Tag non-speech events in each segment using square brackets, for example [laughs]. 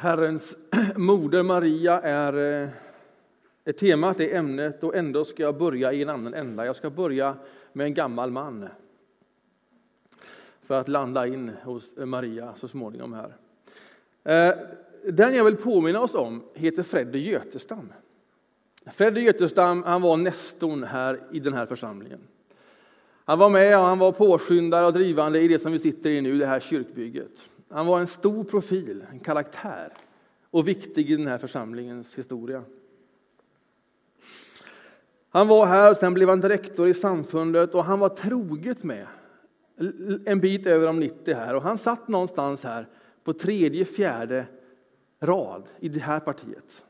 Herrens [clears throat] moder Maria är, eh, är temat, det är ämnet och ändå ska jag börja i en annan ända. Jag ska börja med en gammal man för att landa in hos Maria så småningom här. Eh, den jag vill påminna oss om heter Freddy Götestam. Freddy Götestam han var nästorn här i den här församlingen. Han var med och han var påskyndare och drivande i det som vi sitter i nu, det här kyrkbygget. Han var en stor profil, en karaktär och viktig i den här församlingens historia. Han var här och sen blev han rektor i samfundet och han var troget med en bit över de 90 här och han satt någonstans här på tredje, fjärde rad i det här partiet.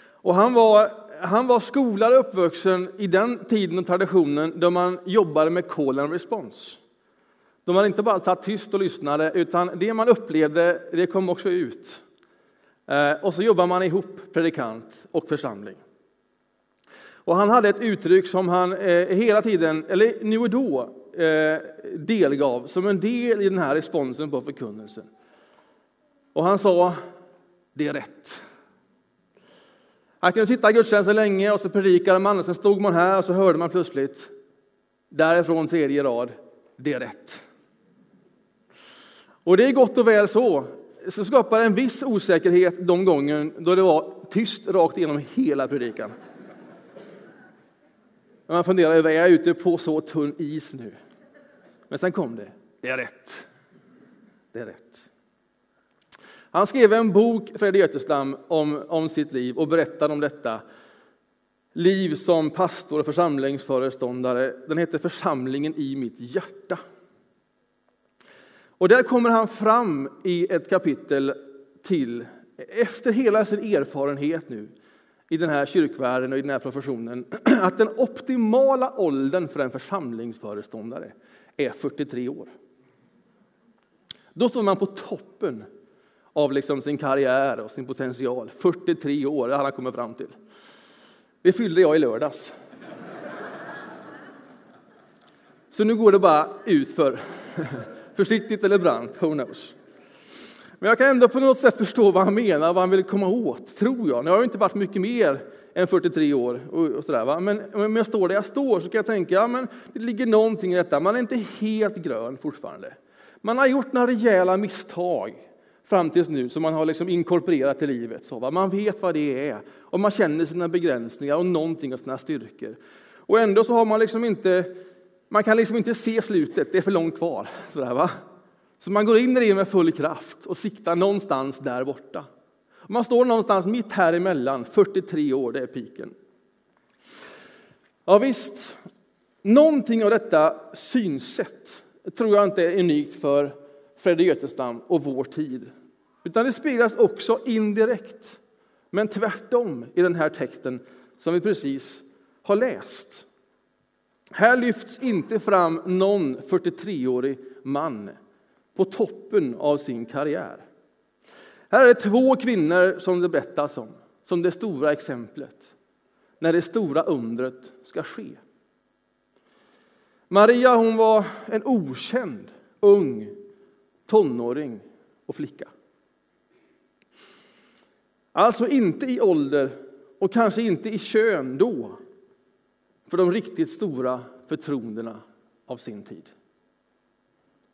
Och han var, han var skolad och uppvuxen i den tiden och traditionen då man jobbade med call and response. Då man inte bara satt tyst och lyssnade, utan det man upplevde, det kom också ut. Eh, och så jobbar man ihop, predikant och församling. Och han hade ett uttryck som han eh, hela tiden, eller nu och då, eh, delgav som en del i den här responsen på förkunnelsen. Och han sa, det är rätt. Han kunde sitta i gudstjänsten länge och så predikade man, och sen stod man här och så hörde man plötsligt, därifrån tredje rad, det är rätt. Och det är gott och väl så. Så skapar en viss osäkerhet de gången då det var tyst rakt igenom hela predikan. Man funderar över, är jag ute på så tunn is nu? Men sen kom det, det är rätt. Det är rätt. Han skrev en bok, Fredrik Götestam, om, om sitt liv och berättade om detta liv som pastor och församlingsföreståndare. Den heter Församlingen i mitt hjärta. Och där kommer han fram i ett kapitel till, efter hela sin erfarenhet nu i den här kyrkvärlden och i den här professionen, [clears throat] att den optimala åldern för en församlingsföreståndare är 43 år. Då står man på toppen av liksom sin karriär och sin potential. 43 år, det har han kommit fram till. Det fyllde jag i lördags. [laughs] Så nu går det bara ut för [laughs] Försiktigt eller brant, who knows. Men jag kan ändå på något sätt förstå vad han menar, vad han vill komma åt, tror jag. Nu har jag inte varit mycket mer än 43 år. Och, sådär, va? Men om jag står där jag står så kan jag tänka, ja, men det ligger någonting i detta. Man är inte helt grön fortfarande. Man har gjort några rejäla misstag fram tills nu som man har liksom inkorporerat i livet. Så, va? Man vet vad det är och man känner sina begränsningar och någonting av sina styrkor. Och ändå så har man liksom inte man kan liksom inte se slutet, det är för långt kvar. Sådär, va? Så man går in i det med full kraft och siktar någonstans där borta. Man står någonstans mitt här emellan, 43 år, det är piken. Ja visst, någonting av detta synsätt tror jag inte är unikt för Fredrik Götestam och vår tid. Utan det speglas också indirekt, men tvärtom i den här texten som vi precis har läst. Här lyfts inte fram någon 43-årig man på toppen av sin karriär. Här är det två kvinnor som det berättas om, som det stora exemplet, när det stora undret ska ske. Maria hon var en okänd, ung tonåring och flicka. Alltså inte i ålder och kanske inte i kön då, för de riktigt stora förtroendena av sin tid.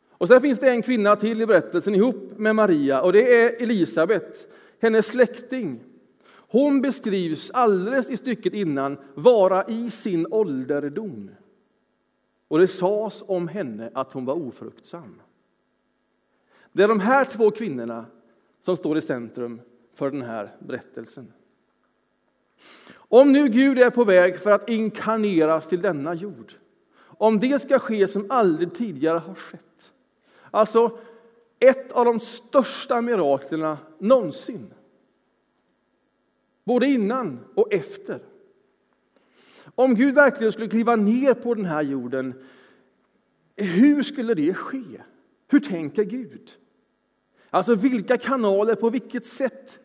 Och sen finns det en kvinna till i berättelsen ihop med Maria och det är Elisabet, hennes släkting. Hon beskrivs alldeles i stycket innan vara i sin ålderdom. Och det sades om henne att hon var ofruktsam. Det är de här två kvinnorna som står i centrum för den här berättelsen. Om nu Gud är på väg för att inkarneras till denna jord, om det ska ske som aldrig tidigare har skett, alltså ett av de största miraklerna någonsin, både innan och efter. Om Gud verkligen skulle kliva ner på den här jorden, hur skulle det ske? Hur tänker Gud? Alltså vilka kanaler, på vilket sätt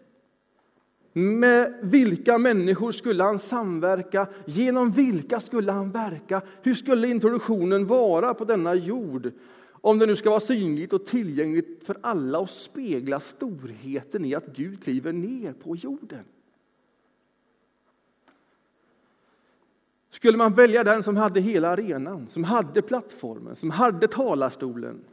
med vilka människor skulle han samverka? Genom vilka skulle han verka? Hur skulle introduktionen vara på denna jord? om det nu ska vara synligt och tillgängligt för alla och spegla storheten i att Gud kliver ner på jorden. Skulle man välja den som hade hela arenan, som hade plattformen, som hade talarstolen,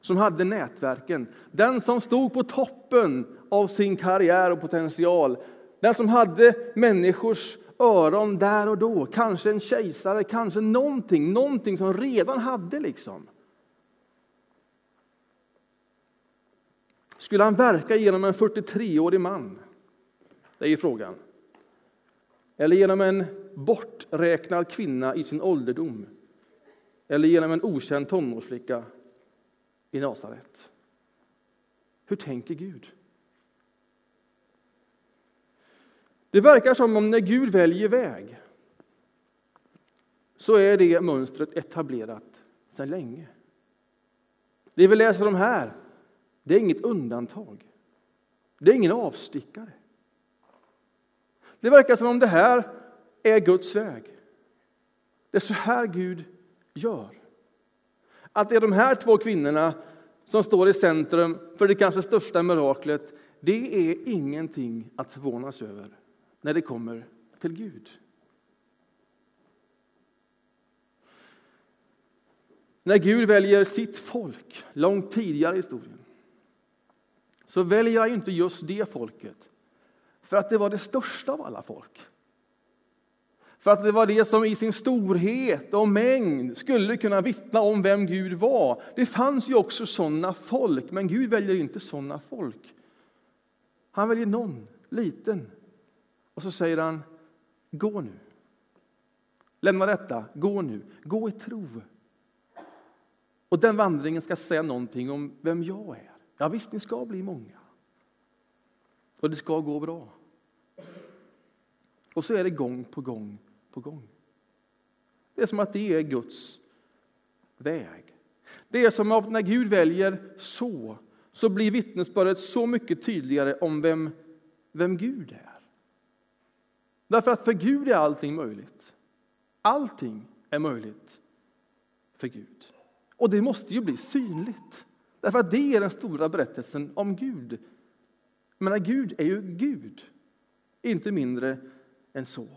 som hade nätverken, den som stod på toppen av sin karriär och potential, den som hade människors öron där och då, kanske en kejsare, kanske någonting, någonting som redan hade liksom. Skulle han verka genom en 43-årig man? Det är ju frågan. Eller genom en borträknad kvinna i sin ålderdom? Eller genom en okänd tonårsflicka i Nasaret? Hur tänker Gud? Det verkar som om när Gud väljer väg så är det mönstret etablerat sedan länge. Det vi läser om här det är inget undantag. Det är ingen avstickare. Det verkar som om det här är Guds väg. Det är så här Gud gör. Att det är de här två kvinnorna som står i centrum för det kanske största miraklet, det är ingenting att förvånas över när det kommer till Gud. När Gud väljer sitt folk långt tidigare i historien så väljer han inte just det folket för att det var det största av alla folk. För att det var det som i sin storhet och mängd skulle kunna vittna om vem Gud var. Det fanns ju också sådana folk, men Gud väljer inte sådana folk. Han väljer någon liten och så säger han, gå nu. Lämna detta, gå nu, gå i tro. Och den vandringen ska säga någonting om vem jag är. Ja, visst, ni ska bli många. Och det ska gå bra. Och så är det gång på gång på gång. Det är som att det är Guds väg. Det är som att när Gud väljer så, så blir vittnesbördet så mycket tydligare om vem, vem Gud är. Därför att för Gud är allting möjligt. Allting är möjligt för Gud. Och det måste ju bli synligt. Därför att det är den stora berättelsen om Gud. Men Gud är ju Gud, inte mindre än så.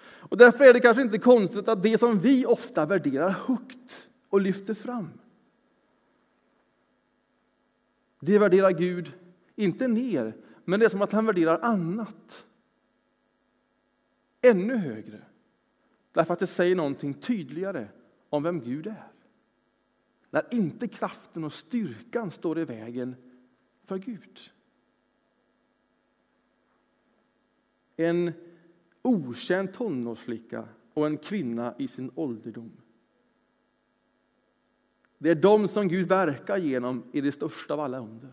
Och därför är det kanske inte konstigt att det som vi ofta värderar högt och lyfter fram, det värderar Gud inte ner, men det är som att han värderar annat ännu högre. Därför att det säger någonting tydligare om vem Gud är. När inte kraften och styrkan står i vägen för Gud. En okänd tonårsflicka och en kvinna i sin ålderdom. Det är de som Gud verkar genom i det största av alla under.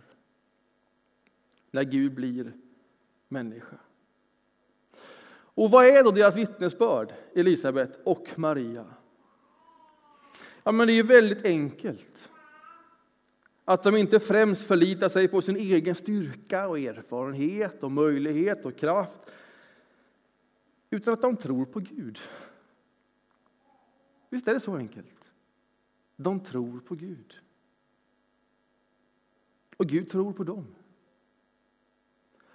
När Gud blir människa. Och vad är då deras vittnesbörd, Elisabet och Maria? Ja, men det är ju väldigt enkelt. Att de inte främst förlitar sig på sin egen styrka och erfarenhet och möjlighet och kraft, utan att de tror på Gud. Visst är det så enkelt? De tror på Gud. Och Gud tror på dem.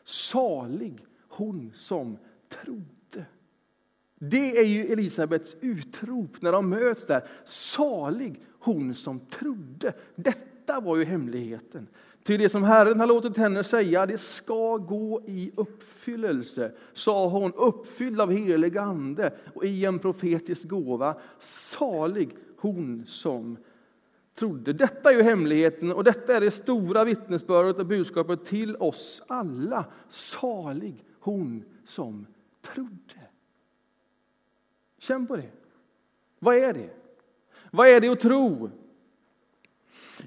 Salig hon som trodde. Det är ju Elisabets utrop när de möts där. Salig hon som trodde. Detta var ju hemligheten. Ty det som Herren har låtit henne säga, det ska gå i uppfyllelse, sa hon, uppfylld av helig ande och i en profetisk gåva. Salig hon som trodde. Detta är ju hemligheten och detta är det stora vittnesbördet och budskapet till oss alla. Salig hon som trodde. Känn på det. Vad är det? Vad är det att tro?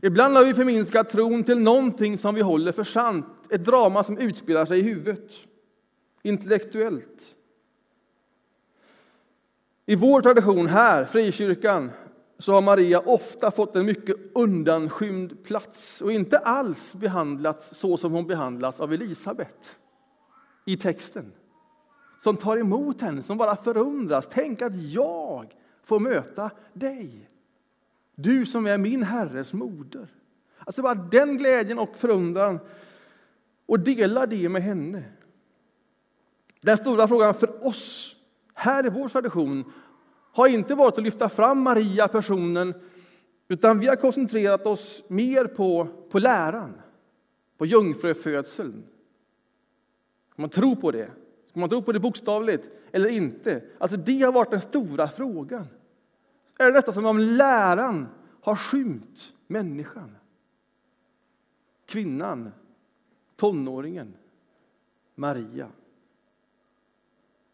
Ibland har vi förminskat tron till någonting som vi håller för sant. Ett drama som utspelar sig i huvudet, intellektuellt. I vår tradition här, frikyrkan, så har Maria ofta fått en mycket undanskymd plats och inte alls behandlats så som hon behandlas av Elisabet i texten som tar emot henne, som bara förundras. Tänk att jag får möta dig. Du som är min Herres moder. Alltså bara den glädjen och förundran och dela det med henne. Den stora frågan för oss här i vår tradition har inte varit att lyfta fram Maria, personen, utan vi har koncentrerat oss mer på, på läran, på jungfrufödseln. Man tror på det? Om man tro på det bokstavligt eller inte? Alltså det har varit den stora frågan. Är det detta som om läran har skymt människan? Kvinnan, tonåringen, Maria.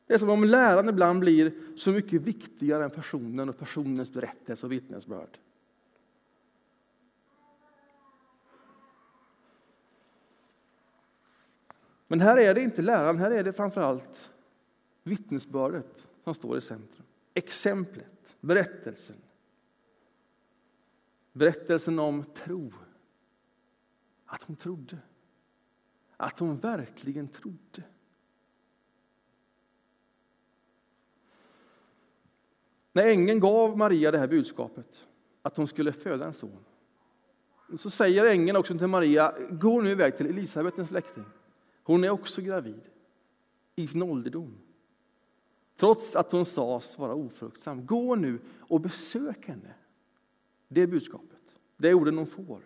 Det är som om läran ibland blir så mycket viktigare än personen och personens berättelse och vittnesbörd. Men här är det inte läran, här är det framförallt vittnesbördet som står i centrum. Exemplet, berättelsen. Berättelsen om tro. Att hon trodde. Att hon verkligen trodde. När ängeln gav Maria det här budskapet, att hon skulle föda en son, så säger ängeln också till Maria, gå nu iväg till Elisabet, släkting. Hon är också gravid i sin ålderdom. Trots att hon sades vara ofruktsam. Gå nu och besök henne. Det är budskapet. Det är orden hon får.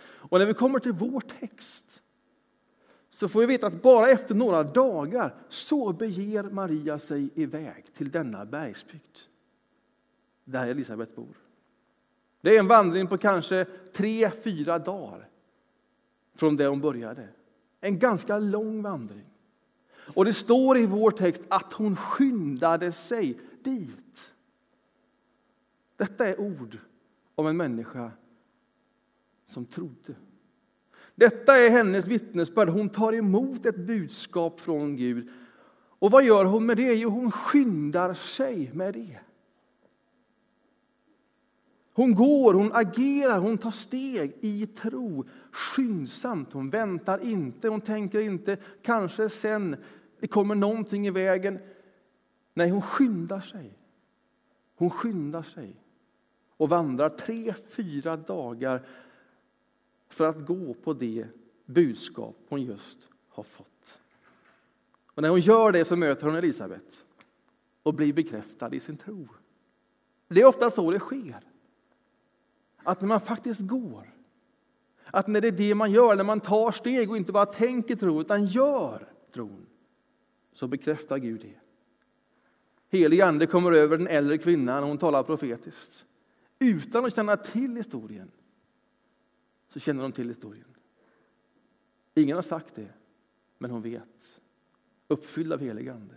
Och när vi kommer till vår text så får vi veta att bara efter några dagar så beger Maria sig iväg till denna bergsbygd där Elisabet bor. Det är en vandring på kanske tre, fyra dagar från där hon började. En ganska lång vandring. Och det står i vår text att hon skyndade sig dit. Detta är ord om en människa som trodde. Detta är hennes vittnesbörd. Hon tar emot ett budskap från Gud. Och vad gör hon med det? Jo, hon skyndar sig med det. Hon går, hon agerar, hon tar steg i tro skyndsamt. Hon väntar inte, hon tänker inte kanske sen det kommer någonting i vägen. Nej, hon skyndar sig. Hon skyndar sig och vandrar tre, fyra dagar för att gå på det budskap hon just har fått. Och när hon gör det så möter hon Elisabet och blir bekräftad i sin tro. Det är ofta så det sker. Att när man faktiskt går, att när det är det man gör, när man tar steg och inte bara tänker tro, utan gör tron, så bekräftar Gud det. Helig ande kommer över den äldre kvinnan och hon talar profetiskt. Utan att känna till historien så känner de till historien. Ingen har sagt det, men hon vet. Uppfylld av helig ande.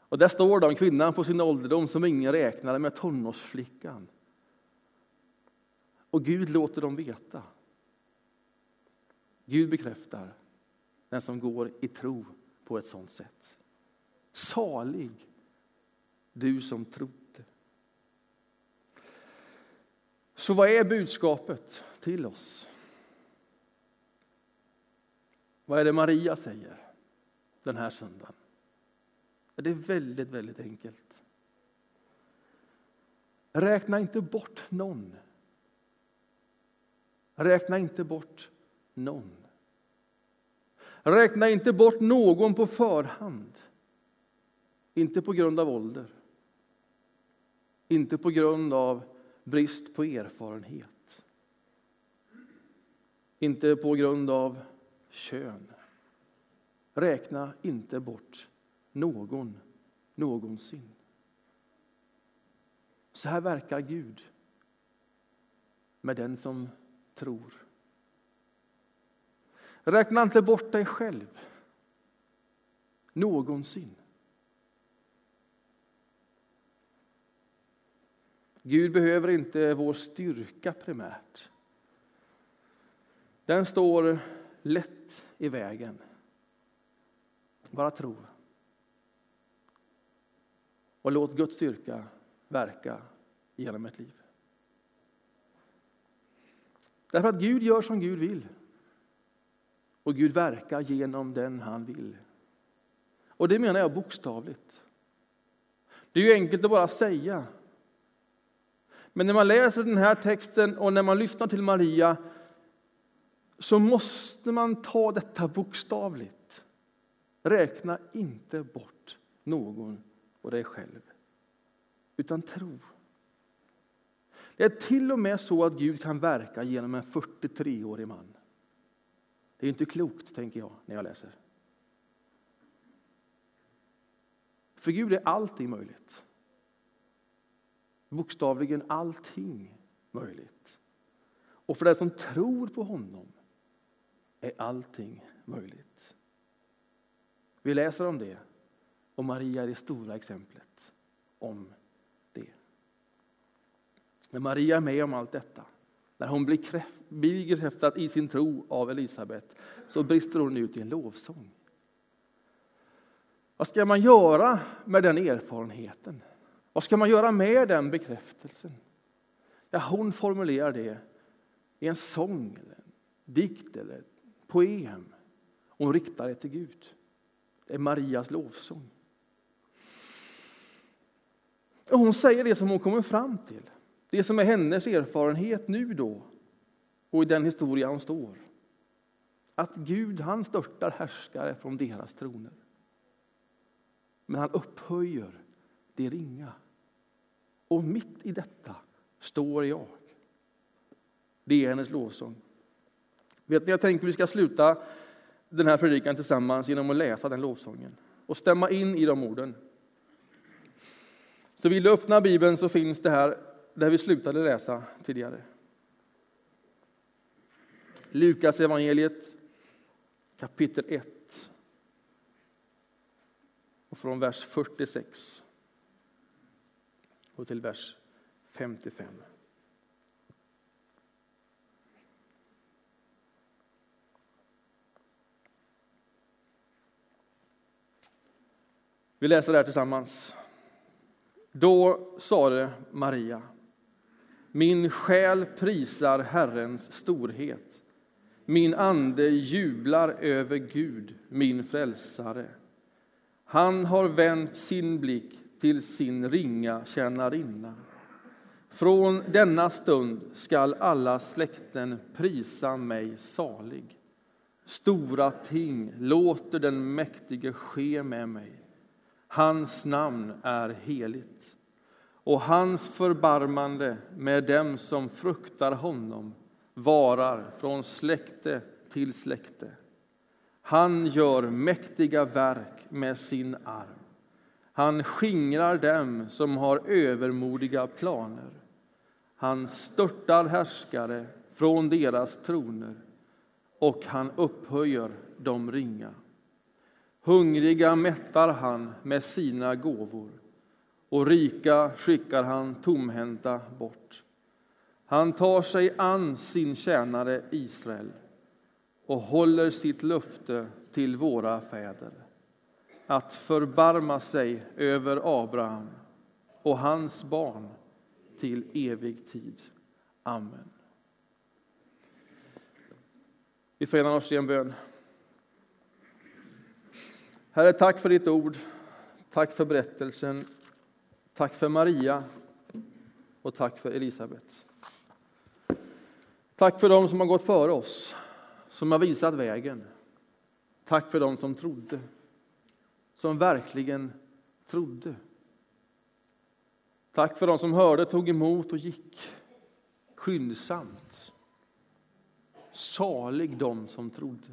Och där står de, kvinnan på sin ålderdom som ingen räknade med, tonårsflickan. Och Gud låter dem veta. Gud bekräftar den som går i tro på ett sådant sätt. Salig du som trodde. Så vad är budskapet till oss? Vad är det Maria säger den här söndagen? Det är väldigt, väldigt enkelt. Räkna inte bort någon. Räkna inte bort någon. Räkna inte bort någon på förhand. Inte på grund av ålder. Inte på grund av brist på erfarenhet. Inte på grund av kön. Räkna inte bort någon någonsin. Så här verkar Gud med den som tror. Räkna inte bort dig själv någonsin. Gud behöver inte vår styrka primärt. Den står lätt i vägen. Bara tro. Och låt Guds styrka verka genom ett liv. Därför att Gud gör som Gud vill. Och Gud verkar genom den han vill. Och det menar jag bokstavligt. Det är ju enkelt att bara säga. Men när man läser den här texten och när man lyssnar till Maria så måste man ta detta bokstavligt. Räkna inte bort någon och dig själv, utan tro. Det är till och med så att Gud kan verka genom en 43-årig man. Det är inte klokt, tänker jag, när jag läser. För Gud är allting möjligt. Bokstavligen allting möjligt. Och för den som tror på honom är allting möjligt. Vi läser om det och Maria är det stora exemplet om. Men Maria är med om allt detta. När hon blir bekräftad i sin tro av Elisabet så brister hon ut i en lovsång. Vad ska man göra med den erfarenheten? Vad ska man göra med den bekräftelsen? Ja, hon formulerar det i en sång, eller en dikt eller ett poem. Hon riktar det till Gud. Det är Marias lovsång. Och hon säger det som hon kommer fram till. Det som är hennes erfarenhet nu då och i den historia hon står. Att Gud han störtar härskare från deras troner. Men han upphöjer det ringa. Och mitt i detta står jag. Det är hennes lovsång. Vet ni, jag tänker att vi ska sluta den här predikan tillsammans genom att läsa den lovsången och stämma in i de orden. Så vill du öppna Bibeln så finns det här där vi slutade läsa tidigare. Lukas evangeliet kapitel 1 och från vers 46 och till vers 55. Vi läser det här tillsammans. Då sade Maria, min själ prisar Herrens storhet. Min ande jublar över Gud, min frälsare. Han har vänt sin blick till sin ringa tjänarinna. Från denna stund skall alla släkten prisa mig salig. Stora ting låter den mäktige ske med mig. Hans namn är heligt och hans förbarmande med dem som fruktar honom varar från släkte till släkte. Han gör mäktiga verk med sin arm. Han skingrar dem som har övermodiga planer. Han störtar härskare från deras troner och han upphöjer de ringa. Hungriga mättar han med sina gåvor och rika skickar han tomhänta bort. Han tar sig an sin tjänare Israel och håller sitt löfte till våra fäder att förbarma sig över Abraham och hans barn till evig tid. Amen. Vi förenar oss i en bön. Herre, tack för ditt ord. Tack för berättelsen. Tack för Maria och tack för Elisabet. Tack för dem som har gått före oss, som har visat vägen. Tack för dem som trodde, som verkligen trodde. Tack för dem som hörde, tog emot och gick skyndsamt. Salig de som trodde.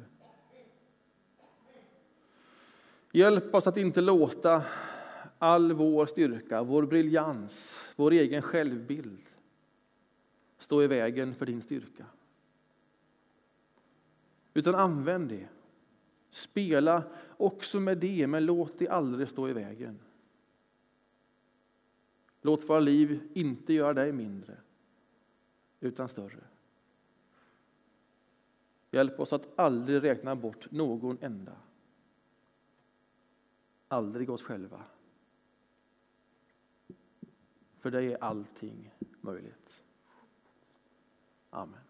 Hjälp oss att inte låta all vår styrka, vår briljans, vår egen självbild stå i vägen för din styrka. Utan använd det. Spela också med det, men låt det aldrig stå i vägen. Låt våra liv inte göra dig mindre, utan större. Hjälp oss att aldrig räkna bort någon enda. Aldrig oss själva. För dig är allting möjligt. Amen.